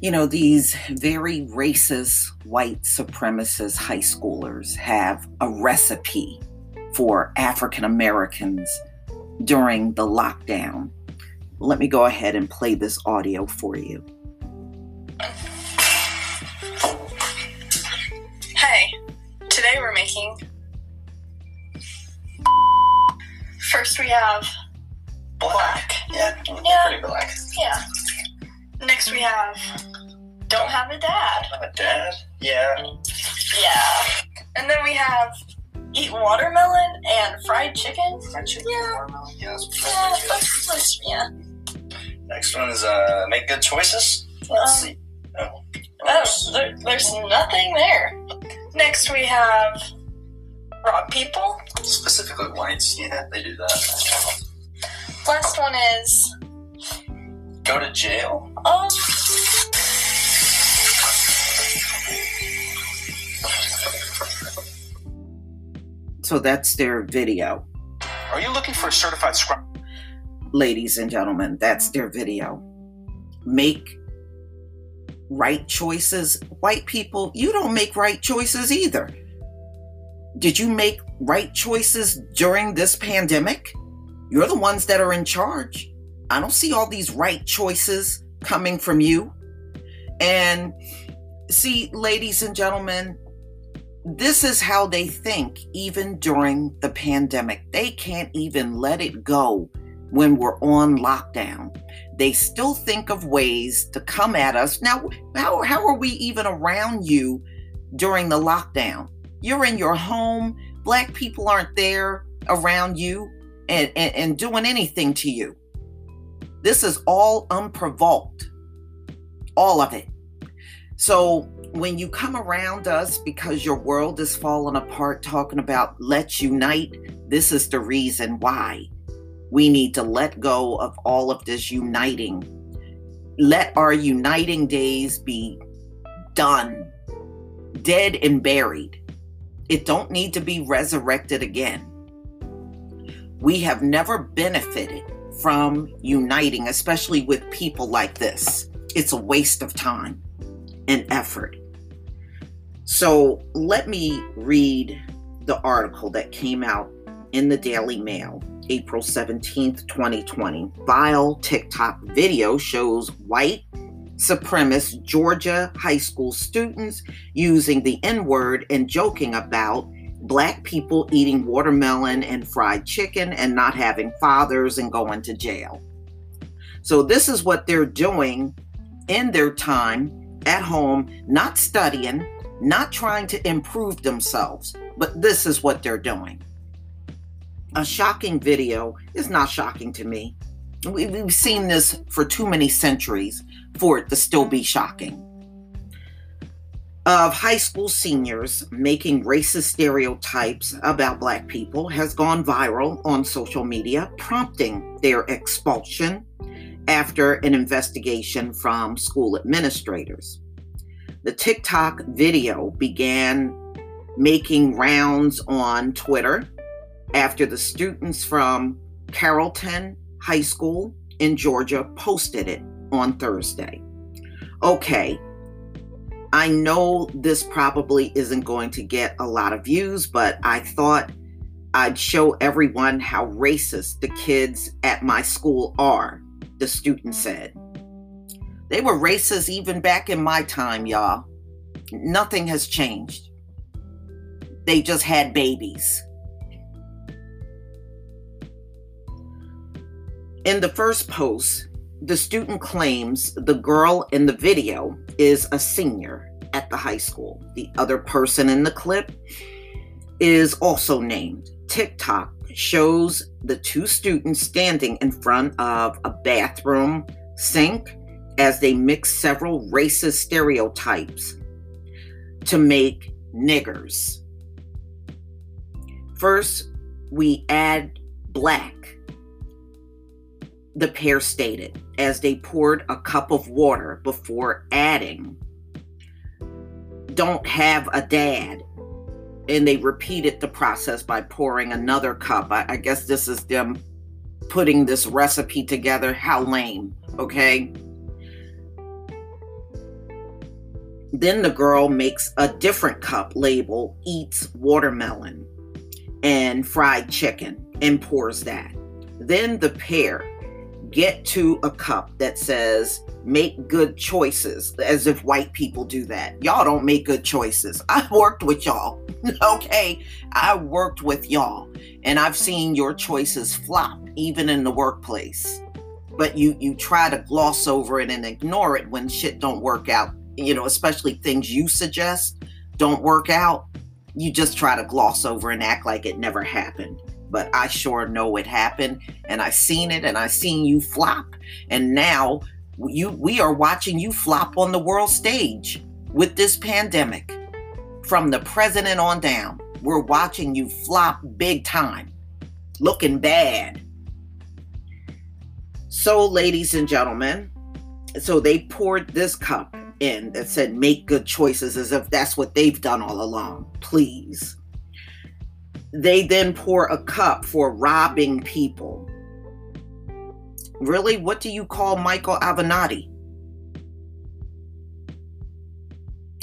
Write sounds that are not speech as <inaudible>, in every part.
You know, these very racist white supremacist high schoolers have a recipe for African Americans during the lockdown. Let me go ahead and play this audio for you. Hey, today we're making. First, we have black. Yeah, Yeah. pretty black. Yeah. Next, we have don't have a dad. Have a dad? Yeah. Yeah. And then we have eat watermelon and fried chicken. Fried chicken Yeah. watermelon? Yeah, that's, Yeah, that's, yeah. Next one is uh, make good choices. Let's Um, see. Oh. Oh, there, there's nothing there. Next, we have rob people. Specifically whites, yeah, they do that. Last one is Go to jail? um. So that's their video. Are you looking for a certified scrub? Ladies and gentlemen, that's their video. Make right choices. White people, you don't make right choices either. Did you make right choices during this pandemic? You're the ones that are in charge. I don't see all these right choices coming from you. And see, ladies and gentlemen, this is how they think even during the pandemic. They can't even let it go when we're on lockdown. They still think of ways to come at us. Now, how, how are we even around you during the lockdown? You're in your home, black people aren't there around you and, and, and doing anything to you. This is all unprovoked, all of it. So when you come around us because your world is falling apart, talking about let's unite, this is the reason why we need to let go of all of this uniting. Let our uniting days be done, dead and buried. It don't need to be resurrected again. We have never benefited from uniting, especially with people like this. It's a waste of time and effort. So let me read the article that came out in the Daily Mail, April 17th, 2020. Vile TikTok video shows white supremacist Georgia high school students using the N word and joking about black people eating watermelon and fried chicken and not having fathers and going to jail. So, this is what they're doing in their time at home, not studying, not trying to improve themselves, but this is what they're doing. A shocking video is not shocking to me. We- We've seen this for too many centuries for it to still be shocking. Of high school seniors making racist stereotypes about Black people has gone viral on social media, prompting their expulsion after an investigation from school administrators. The TikTok video began making rounds on Twitter after the students from Carrollton High School in Georgia posted it on Thursday. Okay, I know this probably isn't going to get a lot of views, but I thought I'd show everyone how racist the kids at my school are, the student said. They were racist even back in my time, y'all. Nothing has changed. They just had babies. In the first post, the student claims the girl in the video is a senior at the high school. The other person in the clip is also named. TikTok shows the two students standing in front of a bathroom sink as they mix several racist stereotypes to make niggers. First, we add black, the pair stated, as they poured a cup of water before adding, don't have a dad. And they repeated the process by pouring another cup. I, I guess this is them putting this recipe together. How lame, okay? Then the girl makes a different cup label, eats watermelon and fried chicken, and pours that. Then the pair get to a cup that says, make good choices, as if white people do that. Y'all don't make good choices. <laughs> I worked with y'all, <laughs> okay? I worked with y'all, and I've seen your choices flop, even in the workplace. But you you try to gloss over it and ignore it when shit don't work out you know, especially things you suggest don't work out, you just try to gloss over and act like it never happened. But I sure know it happened and I seen it and I seen you flop. And now you we are watching you flop on the world stage with this pandemic. From the president on down, we're watching you flop big time. Looking bad. So, ladies and gentlemen, so they poured this cup in that said make good choices as if that's what they've done all along. Please. They then pour a cup for robbing people. Really? What do you call Michael Avenatti?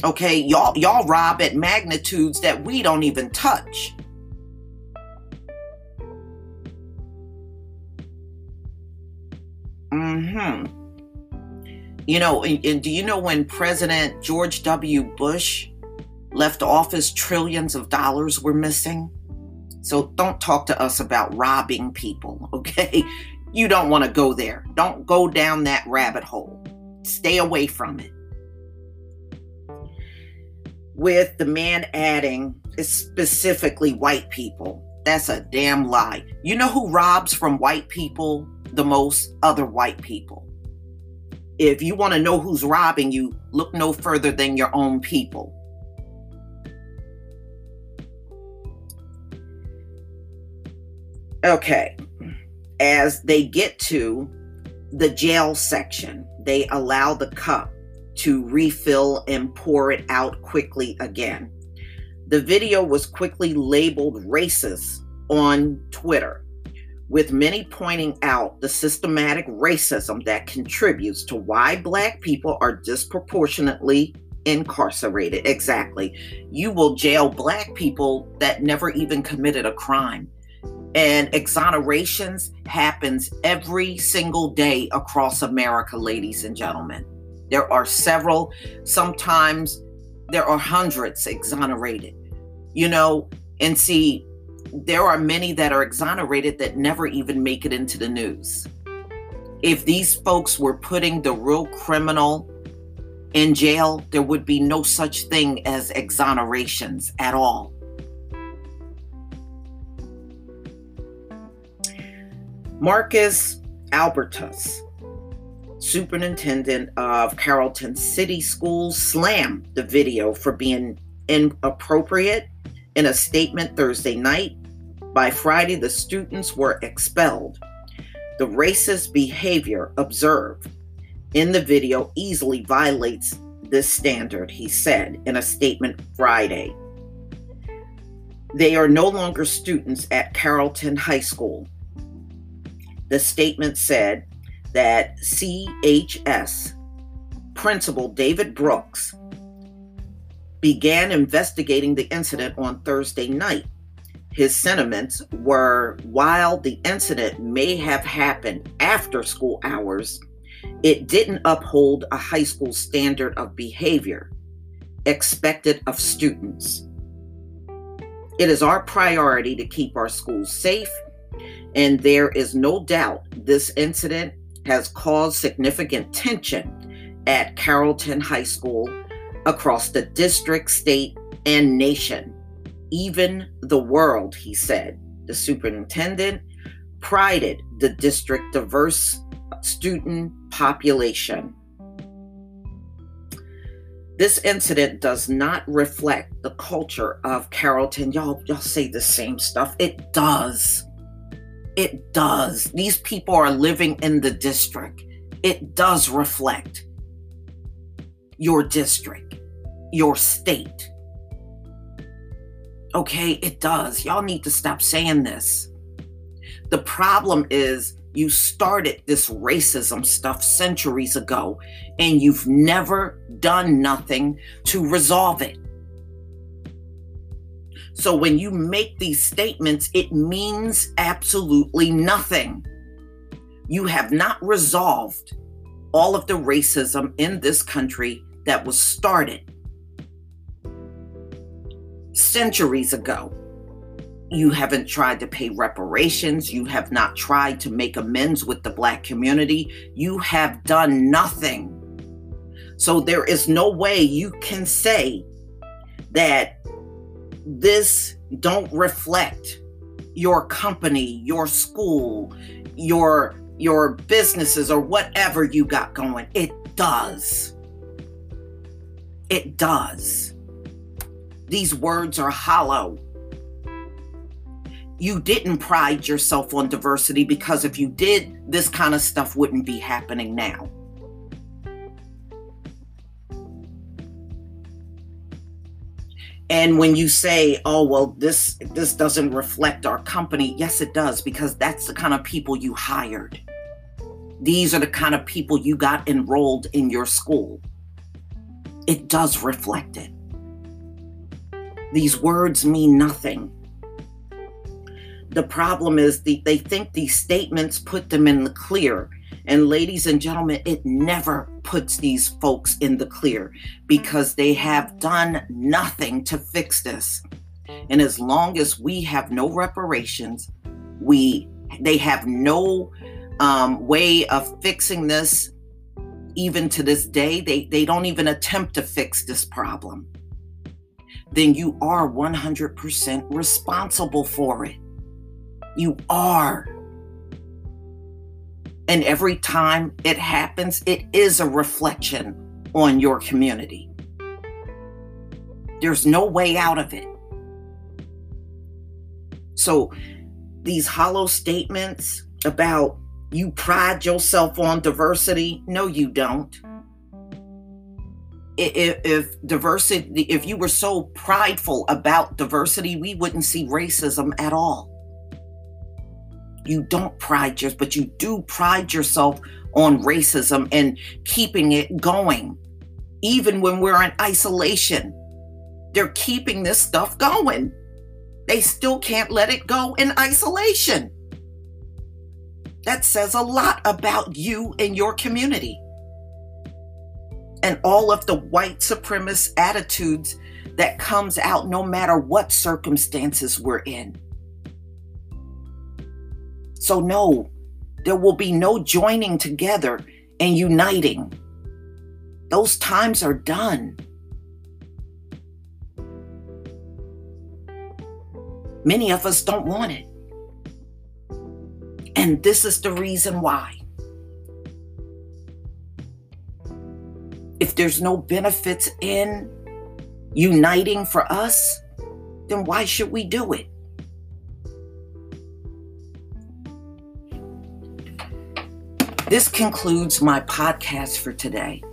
Okay, y'all y'all rob at magnitudes that we don't even touch. Mhm. You know, and, and do you know when President George W. Bush left office, trillions of dollars were missing? So don't talk to us about robbing people, <laughs> okay? You don't want to go there. Don't go down that rabbit hole. Stay away from it. With the man adding specifically white people, that's a damn lie. You know who robs from white people the most? Other white people if you want to know who's robbing you, look no further than your own people. Okay, as they get to the jail section, they allow the cup to refill and pour it out quickly again. The video was quickly labeled racist on Twitter with many pointing out the systematic racism that contributes to why Black people are disproportionately incarcerated. Exactly. You will jail Black people that never even committed a crime. And exonerations happens every single day across America, ladies and gentlemen. There are several, sometimes there are hundreds exonerated. You know, and see, there are many that are exonerated that never even make it into the news. If these folks were putting the real criminal in jail, there would be no such thing as exonerations at all. Marcus Albertus, superintendent of Carrollton City Schools, slammed the video for being inappropriate in a statement Thursday night, by Friday, the students were expelled. The racist behavior observed in the video easily violates this standard, he said in a statement Friday. They are no longer students at Carrollton High School. The statement said that CHS Principal David Brooks began investigating the incident on Thursday night. His sentiments were while the incident may have happened after school hours, it didn't uphold a high school standard of behavior expected of students. It is our priority to keep our schools safe, and there is no doubt this incident has caused significant tension at Carrollton High School across the district, state, and nation, even the world, he said. The superintendent prided the district diverse student population. This incident does not reflect the culture of Carrollton. Y'all, y'all say the same stuff. It does. It does. These people are living in the district. It does reflect your district, your state. Okay, it does. Y'all need to stop saying this. The problem is you started this racism stuff centuries ago and you've never done nothing to resolve it. So when you make these statements, it means absolutely nothing. You have not resolved all of the racism in this country that was started centuries ago. You haven't tried to pay reparations. You have not tried to make amends with the Black community. You have done nothing. So there is no way you can say that this don't reflect your company, your school, your your businesses or whatever you got going. It does. It does. These words are hollow. You didn't pride yourself on diversity because if you did, this kind of stuff wouldn't be happening now. And when you say, "Oh, well, this this doesn't reflect our company," yes, it does because that's the kind of people you hired. These are the kind of people you got enrolled in your school. It does reflect it. These words mean nothing. The problem is the, they think these statements put them in the clear. And ladies and gentlemen, it never puts these folks in the clear because they have done nothing to fix this. And as long as we have no reparations, we they have no um, way of fixing this. Even to this day, they, they don't even attempt to fix this problem. Then you are 100% responsible for it. You are. And every time it happens, it is a reflection on your community. There's no way out of it. So, these hollow statements about you pride yourself on diversity, no, you don't. If, if diversity, if you were so prideful about diversity, we wouldn't see racism at all you don't pride yourself, but you do pride yourself on racism and keeping it going. Even when we're in isolation, they're keeping this stuff going. They still can't let it go in isolation. That says a lot about you and your community. And all of the white supremacist attitudes that comes out no matter what circumstances we're in. So, no, there will be no joining together and uniting. Those times are done. Many of us don't want it. And this is the reason why. If there's no benefits in uniting for us, then why should we do it? This concludes my podcast for today.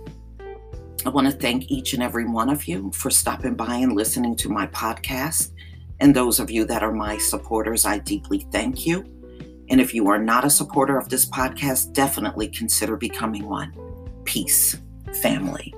I want to thank each and every one of you for stopping by and listening to my podcast. And those of you that are my supporters, I deeply thank you. And if you are not a supporter of this podcast, definitely consider becoming one. Peace, family.